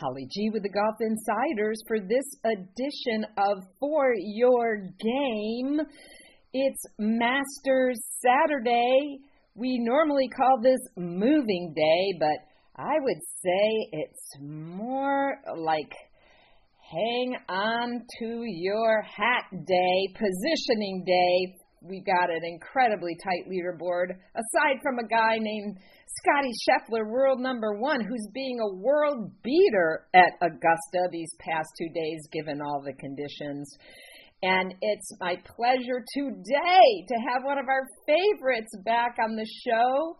Holly G with the Golf Insiders for this edition of For Your Game. It's Masters Saturday. We normally call this Moving Day, but I would say it's more like Hang On to Your Hat Day, Positioning Day. We've got an incredibly tight leaderboard, aside from a guy named Scotty Scheffler, world number one, who's being a world beater at Augusta these past two days, given all the conditions. And it's my pleasure today to have one of our favorites back on the show.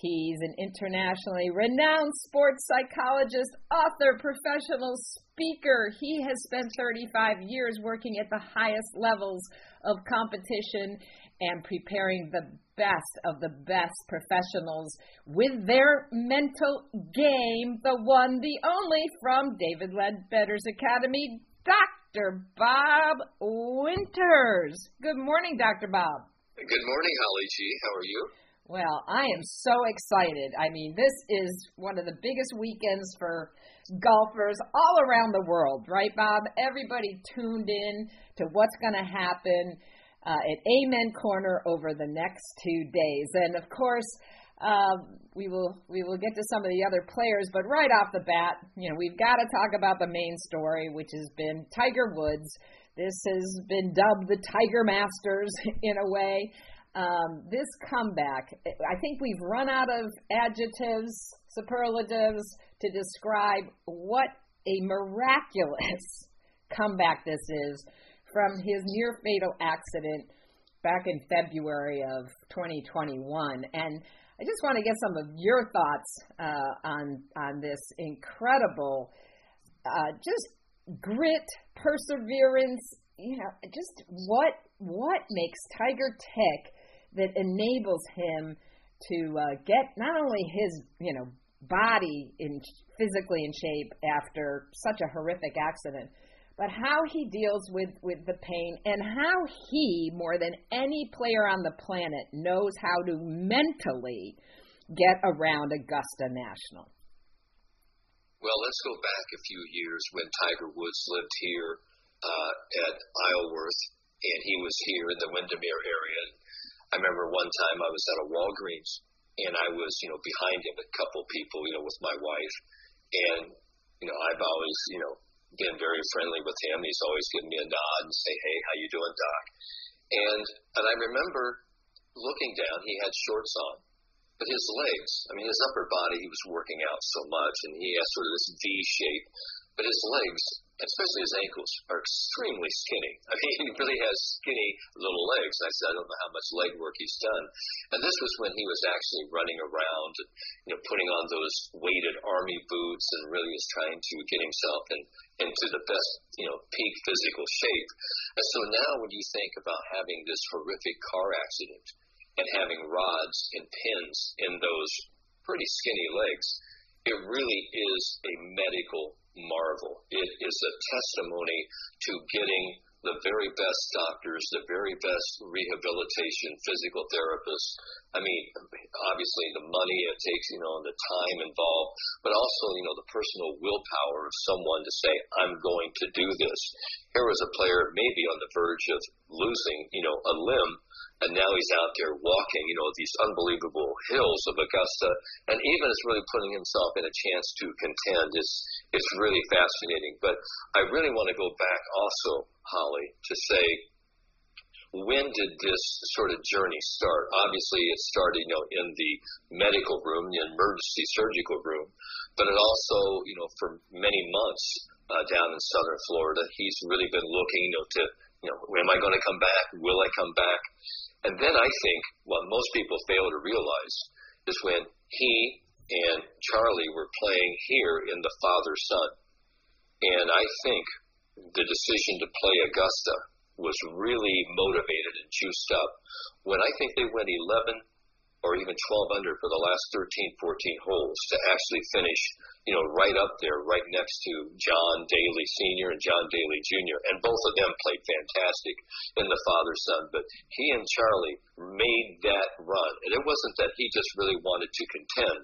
He's an internationally renowned sports psychologist, author, professional speaker. He has spent 35 years working at the highest levels of competition and preparing the best of the best professionals with their mental game, the one, the only, from David Leadbetter's Academy, Dr. Bob Winters. Good morning, Dr. Bob. Good morning, Holly G. How are you? Well, I am so excited. I mean, this is one of the biggest weekends for golfers all around the world, right, Bob? Everybody tuned in to what's going to happen uh, at Amen Corner over the next two days. And of course, uh, we will we will get to some of the other players, but right off the bat, you know, we've got to talk about the main story, which has been Tiger Woods. This has been dubbed the Tiger Masters in a way. Um, this comeback, I think we've run out of adjectives, superlatives to describe what a miraculous comeback this is from his near fatal accident back in February of 2021. And I just want to get some of your thoughts uh, on on this incredible, uh, just grit, perseverance. You know, just what what makes Tiger tick that enables him to uh, get not only his you know body in physically in shape after such a horrific accident but how he deals with, with the pain and how he, more than any player on the planet, knows how to mentally get around Augusta National. Well, let's go back a few years when Tiger Woods lived here uh, at Isleworth, and he was here in the Windermere area. I remember one time I was at a Walgreens, and I was, you know, behind him, a couple people, you know, with my wife, and you know, I've always, you know, been very friendly with him. He's always given me a nod and say, "Hey, how you doing, Doc?" And and I remember looking down. He had shorts on, but his legs. I mean, his upper body. He was working out so much, and he has sort of this V shape. But his legs especially his ankles, are extremely skinny. I mean, he really has skinny little legs. I said, I don't know how much leg work he's done. And this was when he was actually running around, and, you know, putting on those weighted army boots and really is trying to get himself in, into the best, you know, peak physical shape. And so now when you think about having this horrific car accident and having rods and pins in those pretty skinny legs, it really is a medical marvel. It is a testimony to getting the very best doctors, the very best rehabilitation, physical therapists. I mean, obviously the money it takes, you know, the time involved, but also, you know, the personal willpower of someone to say, I'm going to do this. Here was a player maybe on the verge of losing, you know, a limb and now he's out there walking, you know, these unbelievable hills of Augusta, and even is really putting himself in a chance to contend. It's it's really fascinating. But I really want to go back also, Holly, to say when did this sort of journey start? Obviously, it started, you know, in the medical room, the emergency surgical room, but it also, you know, for many months uh, down in southern Florida, he's really been looking, you know, to, you know, am I going to come back? Will I come back? And then I think what most people fail to realize is when he and Charlie were playing here in the father son. And I think the decision to play Augusta was really motivated and juiced up when I think they went 11 or even 12 under for the last 13, 14 holes to actually finish, you know, right up there, right next to John Daly Sr. and John Daly Jr. And both of them played fantastic in the father son. But he and Charlie made that run. And it wasn't that he just really wanted to contend.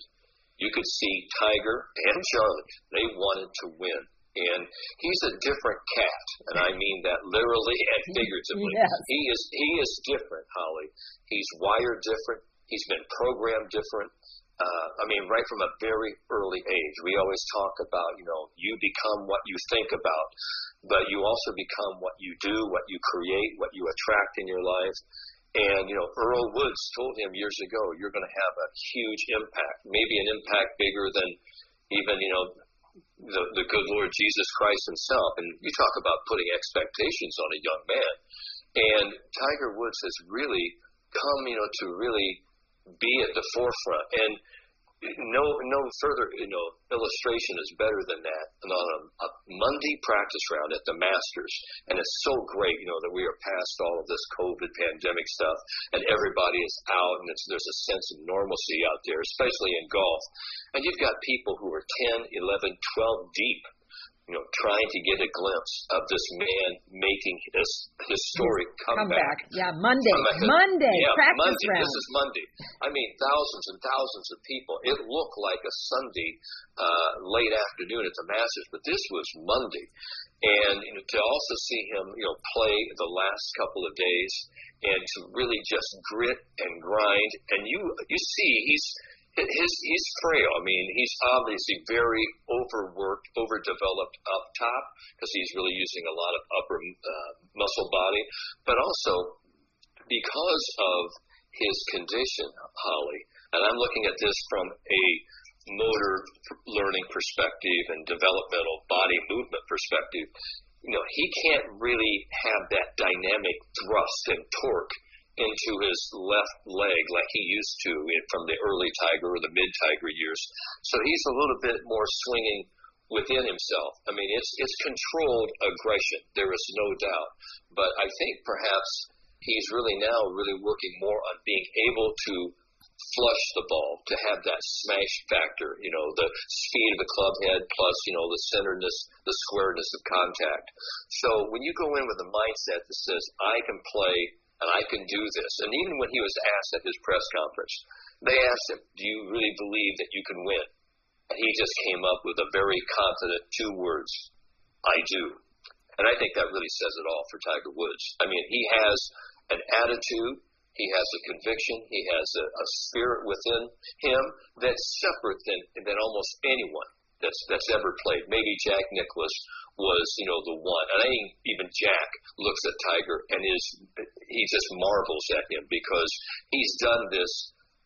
you could see Tiger and Charlie. They wanted to win. And he's a different cat, and I mean that literally and figuratively. Yes. He is he is different, Holly. He's wired different. He's been programmed different. Uh, I mean, right from a very early age, we always talk about, you know, you become what you think about, but you also become what you do, what you create, what you attract in your life. And, you know, Earl Woods told him years ago, you're going to have a huge impact, maybe an impact bigger than even, you know, the, the good Lord Jesus Christ himself. And you talk about putting expectations on a young man. And Tiger Woods has really come, you know, to really be at the forefront. And no no further you know illustration is better than that and on a, a Monday practice round at the Masters and it's so great you know that we are past all of this COVID pandemic stuff and everybody is out and it's, there's a sense of normalcy out there especially in golf and you've got people who are 10 11 12 deep you know, trying to get a glimpse of this man making his historic comeback. comeback. Yeah, Monday. Comeback. Monday. Yeah, practice Monday. round. This is Monday. I mean, thousands and thousands of people. It looked like a Sunday, uh, late afternoon at the Masters, but this was Monday. And you know, to also see him, you know, play the last couple of days and to really just grit and grind. And you, you see, he's his he's frail. I mean, he's obviously very overworked, overdeveloped up top because he's really using a lot of upper uh, muscle body, but also because of his condition, Holly. And I'm looking at this from a motor learning perspective and developmental body movement perspective. You know, he can't really have that dynamic thrust and torque into his left leg like he used to from the early Tiger or the mid Tiger years. So he's a little bit more swinging within himself. I mean, it's it's controlled aggression. There is no doubt. But I think perhaps he's really now really working more on being able to flush the ball, to have that smash factor, you know, the speed of the club head plus, you know, the centeredness, the squareness of contact. So when you go in with a mindset that says, I can play and I can do this. And even when he was asked at his press conference, they asked him, Do you really believe that you can win? And he just came up with a very confident two words I do. And I think that really says it all for Tiger Woods. I mean, he has an attitude, he has a conviction, he has a, a spirit within him that's separate than, than almost anyone that's that's ever played. Maybe Jack Nicklaus was, you know, the one. And I think even Jack looks at Tiger and is he just marvels at him because he's done this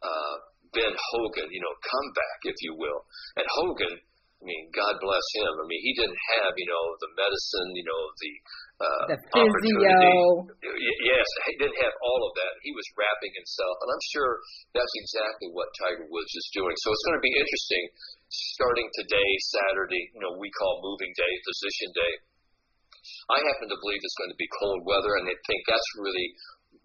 uh, Ben Hogan, you know, comeback, if you will. And Hogan, I mean, God bless him. I mean, he didn't have, you know, the medicine, you know, the uh, the physio. Yes, he didn't have all of that. He was wrapping himself, and I'm sure that's exactly what Tiger Woods is doing. So it's going to be interesting starting today, Saturday. You know, we call moving day, position day. I happen to believe it's going to be cold weather, and I think that's really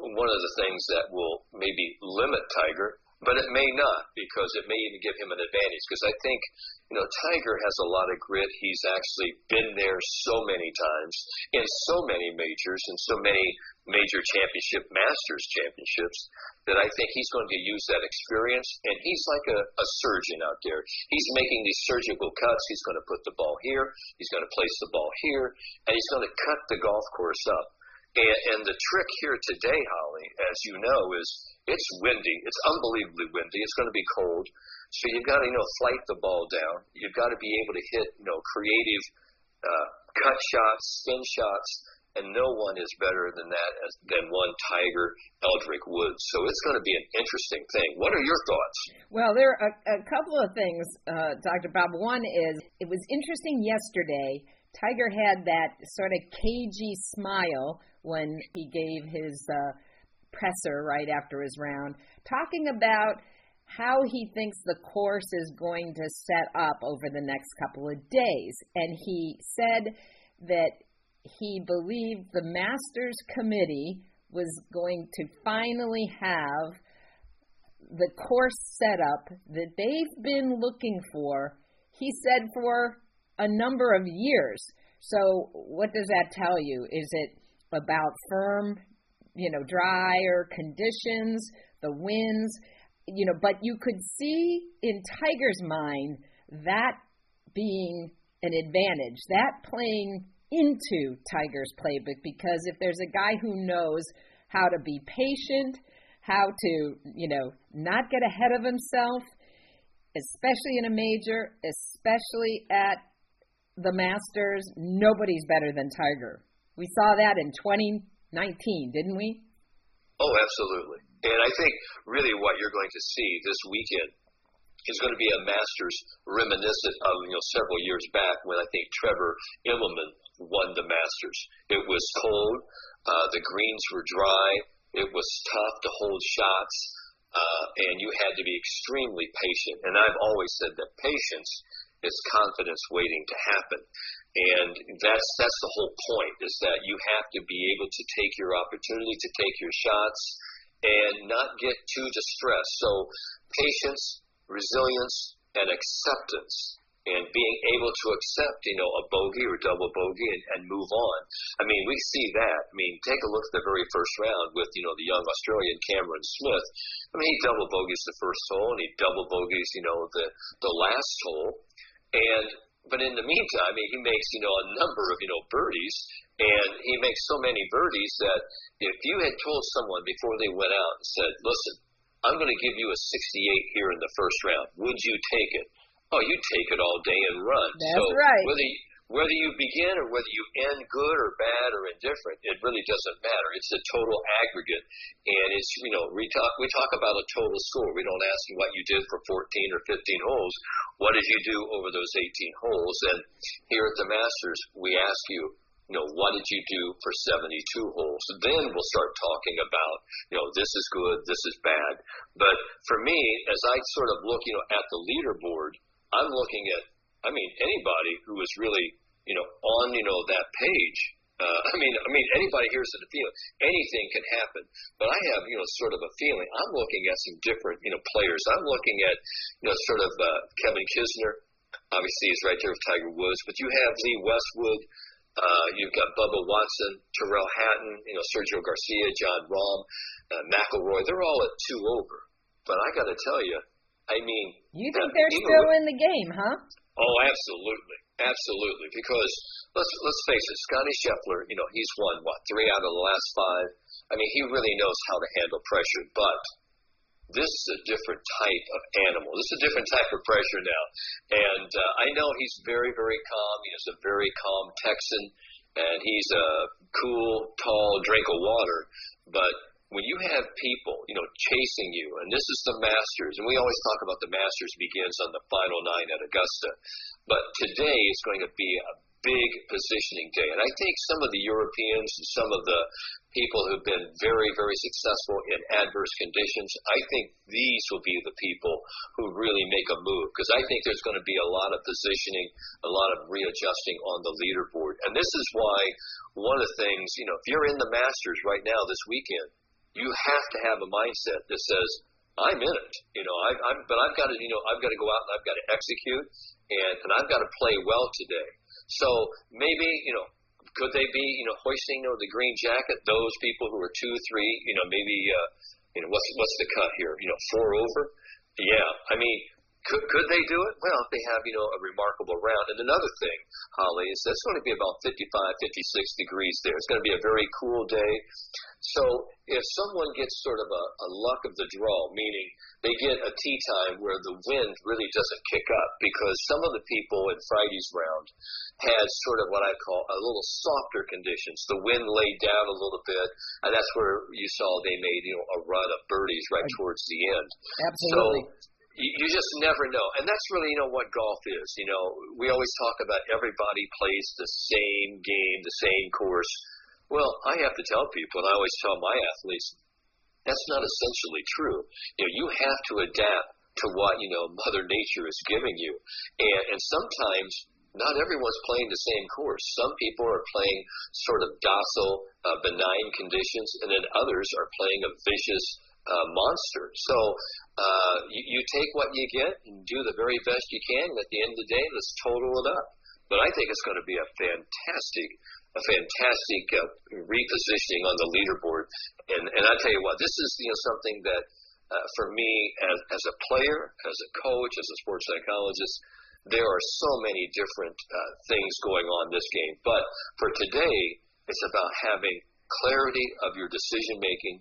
one of the things that will maybe limit Tiger but it may not because it may even give him an advantage. Because I think, you know, Tiger has a lot of grit. He's actually been there so many times in so many majors and so many major championship, Masters championships, that I think he's going to use that experience. And he's like a, a surgeon out there. He's making these surgical cuts. He's going to put the ball here. He's going to place the ball here, and he's going to cut the golf course up. And, and the trick here today, Holly, as you know, is it's windy. It's unbelievably windy. It's going to be cold. So you've got to, you know, flight the ball down. You've got to be able to hit, you know, creative uh, cut shots, spin shots, and no one is better than that as, than one Tiger Eldrick Woods. So it's going to be an interesting thing. What are your thoughts? Well, there are a, a couple of things, uh, Dr. Bob. One is it was interesting yesterday. Tiger had that sort of cagey smile when he gave his uh, presser right after his round, talking about how he thinks the course is going to set up over the next couple of days. And he said that he believed the Masters Committee was going to finally have the course set up that they've been looking for, he said, for a number of years. So, what does that tell you? Is it about firm, you know, drier conditions, the winds? you know, but you could see in Tiger's mind that being an advantage, that playing into Tiger's playbook because if there's a guy who knows how to be patient, how to, you know, not get ahead of himself, especially in a major, especially at the Masters, nobody's better than Tiger. We saw that in 2019, didn't we? Oh, absolutely. And I think really what you're going to see this weekend is going to be a Masters reminiscent of you know several years back when I think Trevor Immelman won the Masters. It was cold, uh, the greens were dry, it was tough to hold shots, uh, and you had to be extremely patient. And I've always said that patience is confidence waiting to happen. And that's that's the whole point is that you have to be able to take your opportunity to take your shots and not get too distressed. So patience, resilience, and acceptance and being able to accept, you know, a bogey or double bogey and, and move on. I mean, we see that. I mean, take a look at the very first round with, you know, the young Australian Cameron Smith. I mean, he double bogeys the first hole and he double bogeys, you know, the the last hole. And but in the meantime, he makes you know a number of you know birdies, and he makes so many birdies that if you had told someone before they went out and said, "Listen, I'm going to give you a 68 here in the first round. Would you take it?" Oh, you take it all day and run. That's so right. Whether you, whether you begin or whether you end good or bad or indifferent, it really doesn't matter. It's a total aggregate, and it's you know we talk we talk about a total score. We don't ask you what you did for 14 or 15 holes. What did you do over those 18 holes? And here at the Masters, we ask you, you know, what did you do for 72 holes? Then we'll start talking about, you know, this is good, this is bad. But for me, as I sort of look, you know, at the leaderboard, I'm looking at, I mean, anybody who is really, you know, on, you know, that page. Uh, I mean, I mean, anybody hears the feeling anything can happen. But I have, you know, sort of a feeling. I'm looking at some different, you know, players. I'm looking at, you know, sort of uh, Kevin Kisner. Obviously, he's right there with Tiger Woods. But you have Lee Westwood. Uh, you've got Bubba Watson, Tyrrell Hatton, you know, Sergio Garcia, Jon Rahm, uh, McIlroy. They're all at two over. But I got to tell you, I mean, you think they're still in the game, huh? Oh, absolutely, absolutely. Because let's let's face it, Scotty Scheffler, you know, he's won what three out of the last five. I mean, he really knows how to handle pressure. But this is a different type of animal. This is a different type of pressure now. And uh, I know he's very, very calm. He is a very calm Texan, and he's a cool, tall drink of water. But when you have people, you know, chasing you, and this is the Masters, and we always talk about the Masters begins on the final nine at Augusta, but today is going to be a big positioning day. And I think some of the Europeans some of the people who've been very, very successful in adverse conditions, I think these will be the people who really make a move because I think there's going to be a lot of positioning, a lot of readjusting on the leaderboard. And this is why one of the things, you know, if you're in the Masters right now this weekend, you have to have a mindset that says, I'm in it, you know. I, I'm, but I've got to, you know, I've got to go out and I've got to execute, and and I've got to play well today. So maybe, you know, could they be, you know, hoisting you know, the green jacket? Those people who are two, three, you know, maybe, uh, you know, what's what's the cut here? You know, four over. Yeah, I mean, could, could they do it? Well, if they have, you know, a remarkable round. And another thing, Holly, is it's going to be about 55, 56 degrees there. It's going to be a very cool day. So if someone gets sort of a, a luck of the draw, meaning they get a tee time where the wind really doesn't kick up, because some of the people in Friday's round had sort of what I call a little softer conditions. The wind laid down a little bit, and that's where you saw they made, you know, a run of birdies right towards the end. Absolutely. So, you just never know. And that's really, you know, what golf is. You know, we always talk about everybody plays the same game, the same course. Well, I have to tell people, and I always tell my athletes, that's not essentially true. You know, you have to adapt to what, you know, Mother Nature is giving you. And, and sometimes not everyone's playing the same course. Some people are playing sort of docile, uh, benign conditions, and then others are playing a vicious, uh, monster. So uh, you, you take what you get and do the very best you can. At the end of the day, let's total it up. But I think it's going to be a fantastic, a fantastic uh, repositioning on the leaderboard. And and I tell you what, this is you know something that uh, for me as, as a player, as a coach, as a sports psychologist, there are so many different uh, things going on this game. But for today, it's about having clarity of your decision making,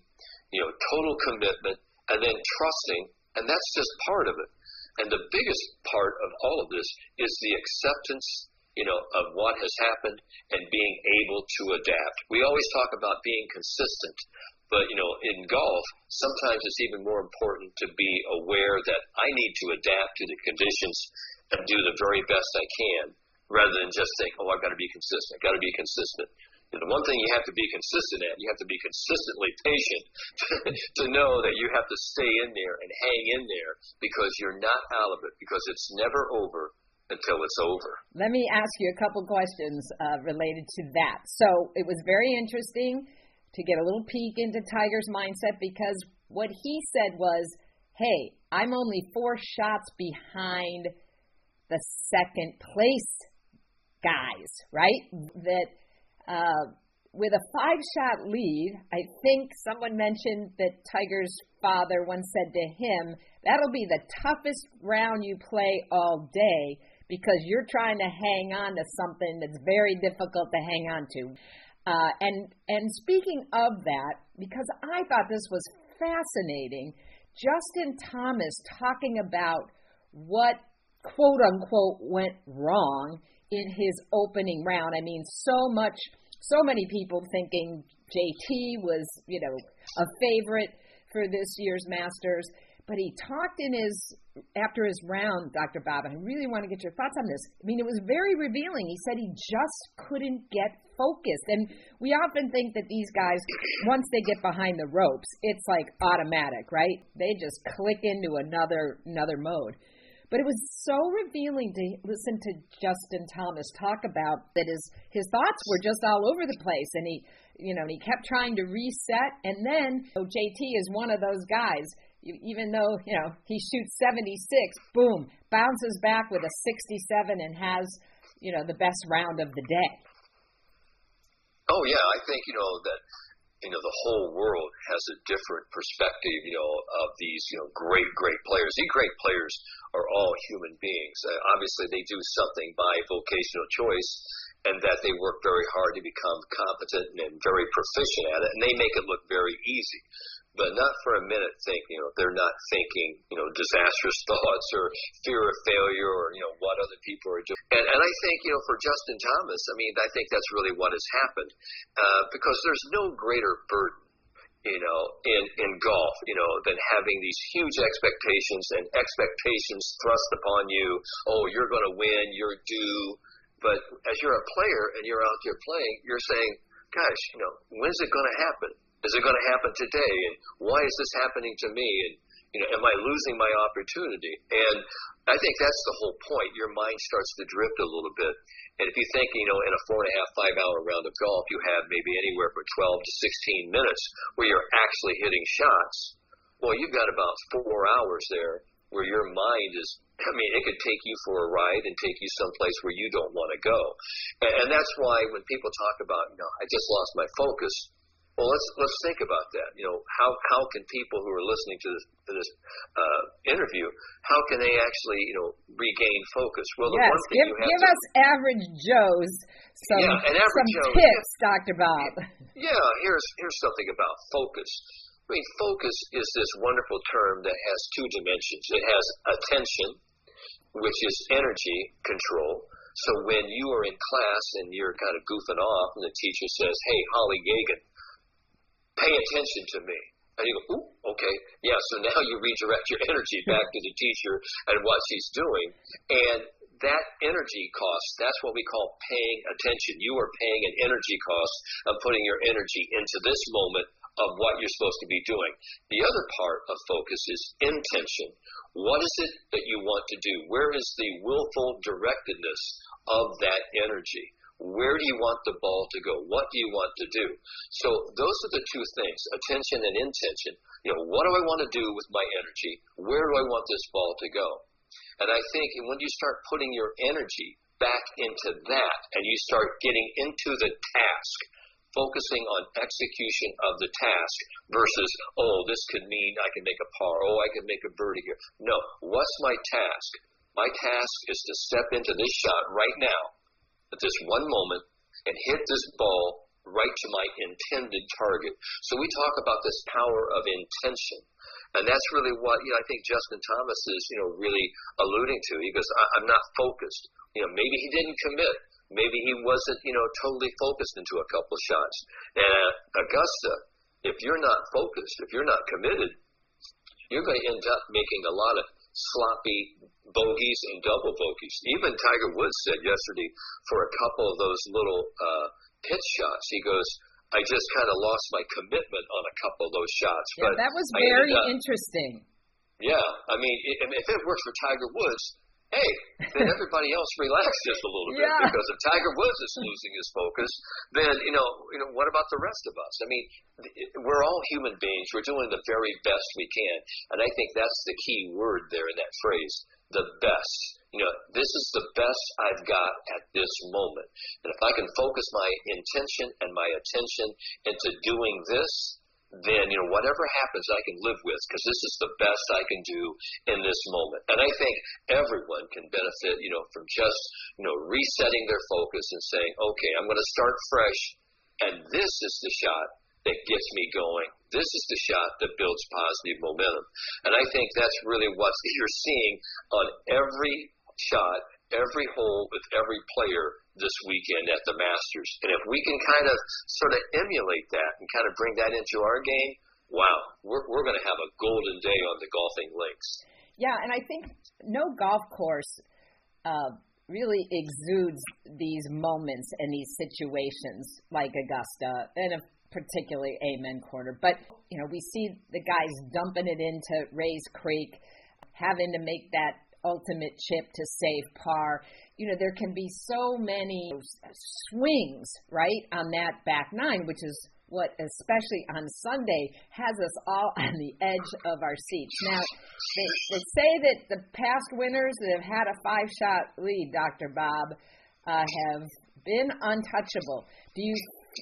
you know, total commitment, and then trusting, and that's just part of it. And the biggest part of all of this is the acceptance, you know, of what has happened and being able to adapt. We always talk about being consistent, but you know, in golf, sometimes it's even more important to be aware that I need to adapt to the conditions and do the very best I can, rather than just think, oh, I've got to be consistent. I've got to be consistent. The one thing you have to be consistent at, you have to be consistently patient to know that you have to stay in there and hang in there because you're not out of it because it's never over until it's over. Let me ask you a couple questions uh, related to that. So it was very interesting to get a little peek into Tiger's mindset because what he said was, hey, I'm only four shots behind the second place guys, right? That uh, with a five shot lead, I think someone mentioned that Tiger's father once said to him, That'll be the toughest round you play all day because you're trying to hang on to something that's very difficult to hang on to. Uh, and and speaking of that, because I thought this was fascinating, Justin Thomas talking about what quote unquote went wrong in his opening round. I mean, so much, so many people thinking JT was, you know, a favorite for this year's Masters. But he talked in his after his round, Dr. Bob, and I really want to get your thoughts on this. I mean, it was very revealing. He said he just couldn't get focused. And we often think that these guys, once they get behind the ropes, it's like automatic, right? They just click into another another mode. But it was so revealing to listen to Justin Thomas talk about that his his thoughts were just all over the place, and he, you know, and he kept trying to reset. And then so JT is one of those guys. Even though you know he shoots 76, boom, bounces back with a 67 and has you know the best round of the day. Oh yeah, I think you know that you know the whole world has a different perspective you know of these you know great great players. These great players are all human beings. Uh, obviously they do something by vocational choice and that they work very hard to become competent and very proficient at it and they make it look very easy but not for a minute think, you know, they're not thinking, you know, disastrous thoughts or fear of failure or, you know, what other people are doing. And, and I think, you know, for Justin Thomas, I mean, I think that's really what has happened uh, because there's no greater burden you know, in, in golf, you know, than having these huge expectations and expectations thrust upon you. Oh, you're going to win, you're due. But as you're a player and you're out there playing, you're saying, gosh, you know, when's it going to happen? Is it going to happen today? And why is this happening to me? And you know, am I losing my opportunity? And I think that's the whole point. Your mind starts to drift a little bit. And if you think, you know, in a four and a half, five hour round of golf, you have maybe anywhere from 12 to 16 minutes where you're actually hitting shots. Well, you've got about four hours there where your mind is, I mean, it could take you for a ride and take you someplace where you don't want to go. And, and that's why when people talk about, you know, I just lost my focus, well, let's let's think about that. You know, how how can people who are listening to this to this uh, interview, how can they actually you know regain focus? Well, the yes, one thing give, you have give to, us average Joes some yeah, some Joe, tips, yeah, Doctor Bob. Yeah, here's here's something about focus. I mean, focus is this wonderful term that has two dimensions. It has attention, which is energy control. So when you are in class and you're kind of goofing off, and the teacher says, "Hey, Holly Gagan." Pay attention to me. And you go, ooh, okay, yeah. So now you redirect your energy back to the teacher and what she's doing, and that energy cost, that's what we call paying attention. You are paying an energy cost of putting your energy into this moment of what you're supposed to be doing. The other part of focus is intention. What is it that you want to do? Where is the willful directedness of that energy? Where do you want the ball to go? What do you want to do? So those are the two things, attention and intention. You know, what do I want to do with my energy? Where do I want this ball to go? And I think when you start putting your energy back into that and you start getting into the task focusing on execution of the task versus, oh, this could mean I can make a par, oh, I can make a birdie here. No, what's my task? My task is to step into this shot right now, at this one moment, and hit this ball right to my intended target. So we talk about this power of intention. And that's really what you know, I think Justin Thomas is, you know, really alluding to. He goes, I, I'm not focused. You know, maybe he didn't commit. Maybe he wasn't, you know, totally focused into a couple shots. And at Augusta, if you're not focused, if you're not committed, you're going to end up making a lot of sloppy bogeys and double bogeys. Even Tiger Woods said yesterday for a couple of those little uh, pitch shots, he goes, I just kind of lost my commitment on a couple of those shots. Yeah, but that was very interesting. Yeah, I mean, if it works for Tiger Woods, hey, then everybody else relaxes a little bit yeah. because if Tiger Woods is losing his focus, then you know, you know, what about the rest of us? I mean, we're all human beings. We're doing the very best we can, and I think that's the key word there in that phrase, the best. You know, this is the best I've got at this moment, and if I can focus my intention and my attention into doing this, then you know whatever happens I can live with because this is the best I can do in this moment. And I think everyone can benefit, you know, from just you know resetting their focus and saying, okay, I'm going to start fresh, and this is the shot that gets me going. This is the shot that builds positive momentum. And I think that's really what you're seeing on every shot, every hole with every player this weekend at the Masters. And if we can kind of sort of emulate that and kind of bring that into our game, wow, we're, we're going to have a golden day on the golfing links. Yeah, and I think no golf course uh, really exudes these moments and these situations like Augusta and a particularly Amen Corner. But, you know, we see the guys dumping it into Rae's Creek, having to make that ultimate chip to save par you know, there can be so many swings, right, on that back nine, which is what, especially on Sunday, has us all on the edge of our seats. Now, they, they say that the past winners that have had a five shot lead, Dr. Bob, uh, have been untouchable. Do you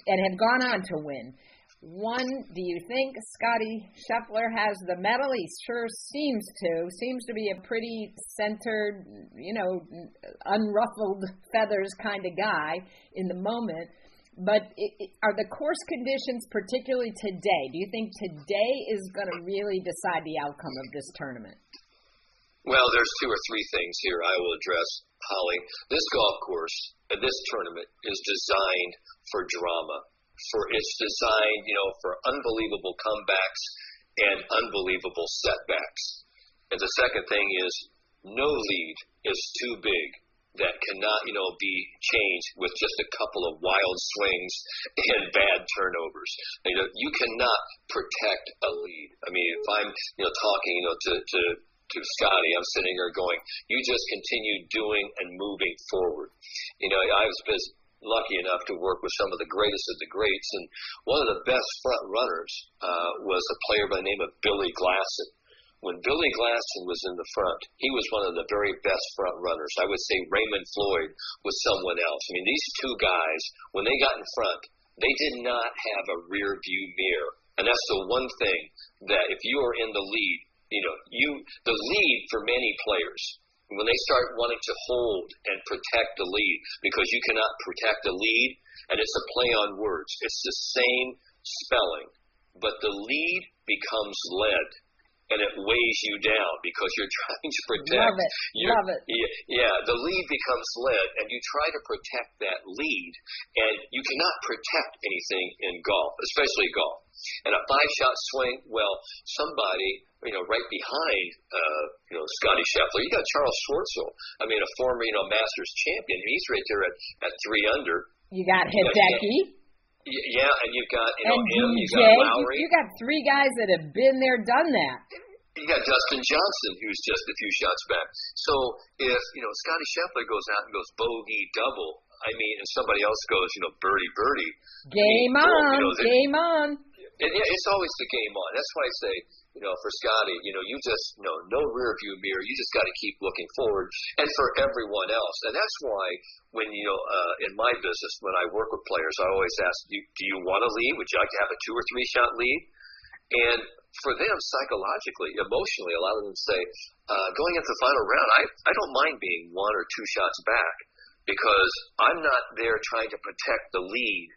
and have gone on to win? One, do you think Scotty Scheffler has the medal? He sure seems to. Seems to be a pretty centered, you know, unruffled feathers kind of guy in the moment. But it, it, are the course conditions, particularly today, do you think today is going to really decide the outcome of this tournament? Well, there's two or three things here I will address, Holly. This golf course, uh, this tournament, is designed for drama for it's designed, you know, for unbelievable comebacks and unbelievable setbacks. And the second thing is no lead is too big that cannot, you know, be changed with just a couple of wild swings and bad turnovers. You know, you cannot protect a lead. I mean, if I'm, you know, talking, you know, to, to to Scotty, I'm sitting there going, you just continue doing and moving forward. You know, I was lucky enough to work with some of the greatest of the greats, and one of the best front runners uh, was a player by the name of Billy Glasson. When Billy Glasson was in the front, he was one of the very best front runners. I would say Raymond Floyd was someone else. I mean, these two guys, when they got in front, they did not have a rear view mirror. And that's the one thing that if you are in the lead, you know, you the lead for many players when they start wanting to hold and protect the lead because you cannot protect the lead and it's a play on words. It's the same spelling, but the lead becomes lead and it weighs you down because you're trying to protect. Love it. Your, Love it. Yeah, the lead becomes lead, and you try to protect that lead, and you cannot protect anything in golf, especially golf. And a five shot swing, well, somebody, you know, right behind, uh, you know, Scotty Scheffler, you got Charles Schwartzel. I mean, a former, you know, Masters champion. He's right there at, at three under. You got Hideki. Yeah, and you've got, you know, and him, DJ. you got Lowry. You, you got three guys that have been there, done that. You got Dustin Johnson, who's just a few shots back. So if, you know, Scotty Scheffler goes out and goes bogey double, I mean, and somebody else goes, you know, birdie birdie. Game I mean, on, you know, game on. And yeah, it's always the game on. That's why I say, you know, for Scotty, you know, you just, you know, no rear view mirror. You just got to keep looking forward. And for everyone else. And that's why when, you know, uh, in my business, when I work with players, I always ask, do, do you want to lead? Would you like to have a two or three shot lead? And for them, psychologically, emotionally, a lot of them say, uh, going into the final round, I, I don't mind being one or two shots back because I'm not there trying to protect the lead.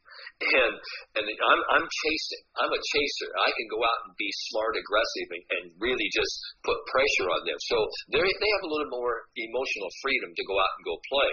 And and I'm I'm chasing. I'm a chaser. I can go out and be smart, aggressive, and, and really just put pressure on them. So they they have a little more emotional freedom to go out and go play.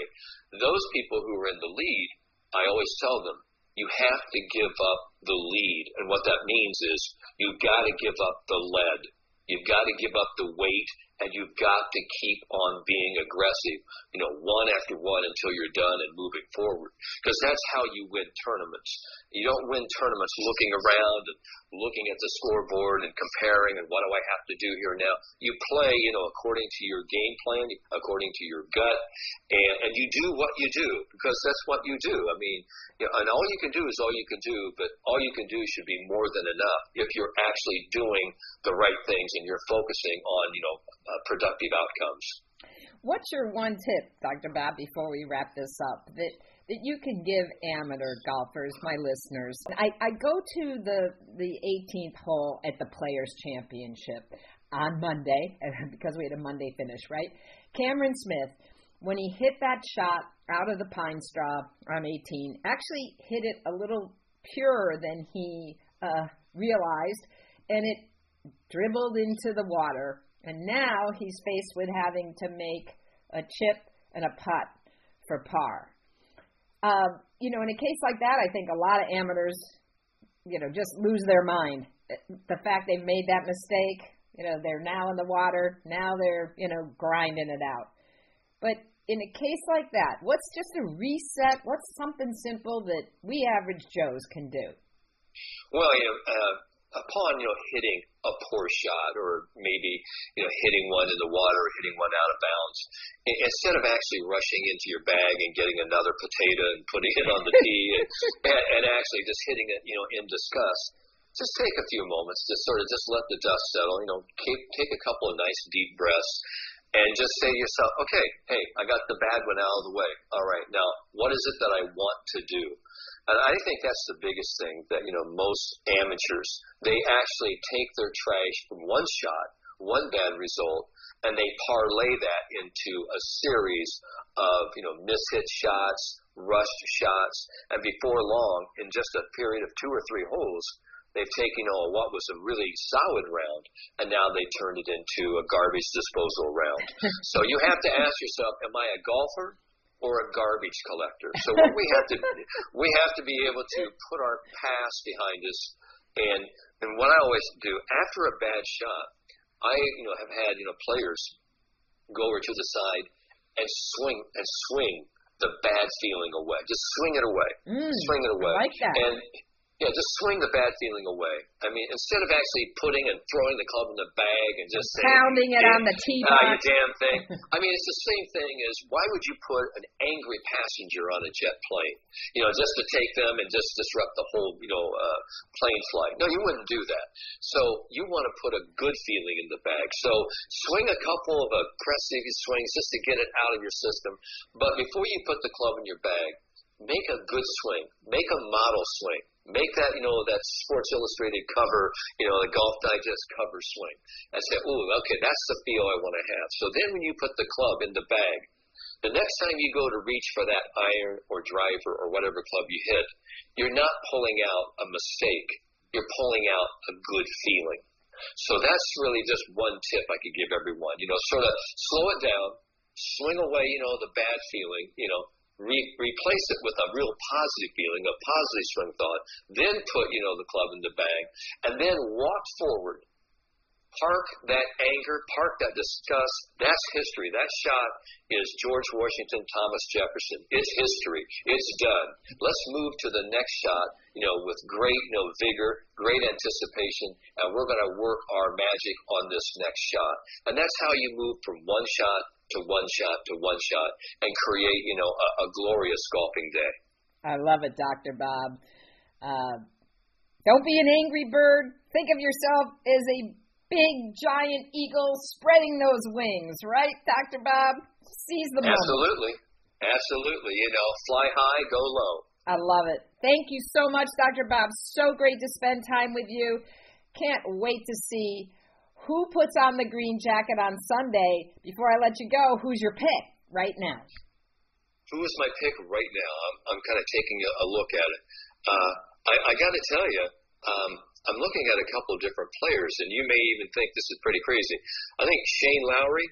Those people who are in the lead, I always tell them, you have to give up the lead. And what that means is you've got to give up the lead. You've got to give up the weight and you've got to keep on being aggressive, you know, one after one until you're done and moving forward. Because that's how you win tournaments. You don't win tournaments looking around and looking at the scoreboard and comparing and what do I have to do here now. You play, you know, according to your game plan, according to your gut, and, and you do what you do because that's what you do. I mean, you know, and all you can do is all you can do, but all you can do should be more than enough if you're actually doing the right things and you're focusing on, you know, uh, productive outcomes. What's your one tip, Dr. Bob, before we wrap this up, that that you can give amateur golfers, my listeners? I, I go to the the 18th hole at the Players Championship on Monday because we had a Monday finish, right? Cameron Smith, when he hit that shot out of the pine straw on 18, actually hit it a little purer than he uh, realized, and it dribbled into the water and now he's faced with having to make a chip and a putt for par. Uh, you know, in a case like that, I think a lot of amateurs, you know, just lose their mind. The fact they've made that mistake, you know, they're now in the water, now they're, you know, grinding it out. But in a case like that, what's just a reset? What's something simple that we average Joes can do? Well, you know, uh, upon you know hitting a poor shot or maybe you know hitting one in the water or hitting one out of bounds instead of actually rushing into your bag and getting another potato and putting it on the tee and, and, and actually just hitting it you know in disgust just take a few moments to sort of just let the dust settle you know take a couple of nice deep breaths and just say to yourself okay hey i got the bad one out of the way. All right now what is it that i want to do and I think that's the biggest thing that, you know, most amateurs, they actually take their trash from one shot, one bad result, and they parlay that into a series of, you know, mishit shots, rushed shots, and before long, in just a period of two or three holes, they've taken on what was a really solid round, and now they turned it into a garbage disposal round. so you have to ask yourself, am I a golfer or a garbage collector. So what we have to we have to be able to put our past behind us and and what I always do after a bad shot, I you know have had you know players go over to the side and swing and swing the bad feeling away. Just swing it away. Mm, swing it away. I like that. And yeah, just swing the bad feeling away. I mean, instead of actually putting and throwing the club in the bag and just saying, pounding it on the tee box. Ah, you damn thing. I mean, it's the same thing as why would you put an angry passenger on a jet plane? You know, just to take them and just disrupt the whole, you know, uh, plane flight. No, you wouldn't do that. So you want to put a good feeling in the bag. So swing a couple of aggressive swings just to get it out of your system. But before you put the club in your bag, make a good swing. Make a model swing make that, you know, that Sports Illustrated cover, you know, the Golf Digest cover swing. And say, ooh, okay, that's the feel I want to have. So then when you put the club in the bag, the next time you go to reach for that iron or driver or whatever club you hit, you're not pulling out a mistake. You're pulling out a good feeling. So that's really just one tip I could give everyone. You know, sort of slow it down, swing away, you know, the bad feeling, you know, re- replace it with a real positive feeling, a positive swing thought, then put, you know, the club in the bag, and then walk forward. Park that anger, park that disgust. That's history. That shot is George Washington, Thomas Jefferson. It's history. It's done. Let's move to the next shot, you know, with great, you know, vigor, great anticipation, and we're going to work our magic on this next shot. And that's how you move from one shot to one shot to one shot and create, you know, a, a glorious golfing day. I love it, Dr. Bob. Uh, Don't be an angry bird. Think of yourself as a big giant eagle spreading those wings, right, Dr. Bob? Seize the moment. Absolutely. Absolutely. You know, fly high, go low. I love it. Thank you so much, Dr. Bob. So great to spend time with you. Can't wait to see who puts on the green jacket on Sunday. Before I let you go, who's your pick right now? Who is my pick right now? I'm, I'm kind of taking a, a look at it. Uh, I, I got to tell you, um, I'm looking at a couple of different players, and you may even think this is pretty crazy. I think Shane Lowry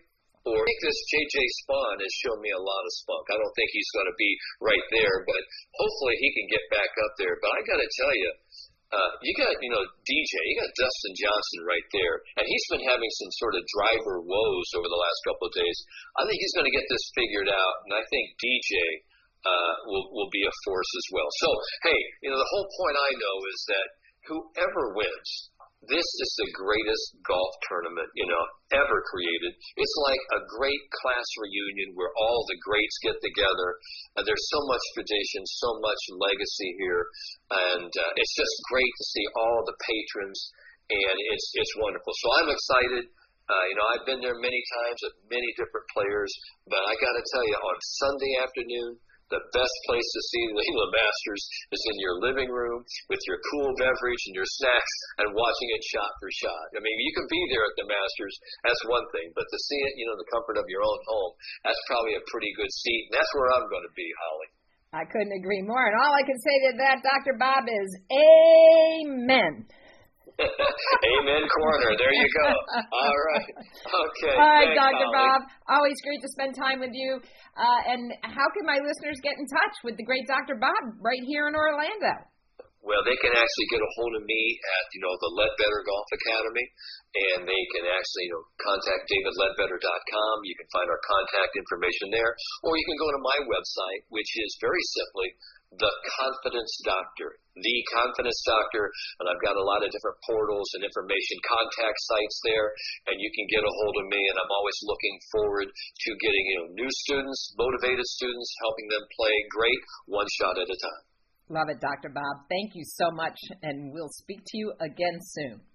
or I think this JJ Spaun has shown me a lot of spunk. I don't think he's going to be right there, but hopefully he can get back up there. But I got to tell you, uh, you got you know DJ, you got Dustin Johnson right there, and he's been having some sort of driver woes over the last couple of days. I think he's going to get this figured out, and I think DJ uh, will will be a force as well. So hey, you know the whole point I know is that whoever wins, this is the greatest golf tournament, you know, ever created. It's like a great class reunion where all the greats get together. And there's so much tradition, so much legacy here, and uh, it's just great to see all the patrons, and it's it's wonderful. So I'm excited. Uh, you know, I've been there many times with many different players, but I got to tell you, on Sunday afternoon, the best place to see the Masters is in your living room with your cool beverage and your snacks and watching it shot for shot. I mean, you can be there at the Masters, that's one thing, but to see it, you know, the comfort of your own home, that's probably a pretty good seat, and that's where I'm going to be, Holly. I couldn't agree more. And all I can say to that, Dr. Bob, is amen. Amen corner. There you go. All right. Okay. All right, Thanks, Dr. Holly. Bob. Always great to spend time with you. Uh, and how can my listeners get in touch with the great Dr. Bob right here in Orlando? Well, they can actually get a hold of me at you know the Leadbetter Golf Academy, and they can actually you know contact davidleadbetter.com. You can find our contact information there, or you can go to my website, which is very simply the Confidence Doctor, the Confidence Doctor, and I've got a lot of different portals and information contact sites there, and you can get a hold of me. And I'm always looking forward to getting you know new students, motivated students, helping them play great, one shot at a time. Love it, Dr. Bob. Thank you so much, and we'll speak to you again soon.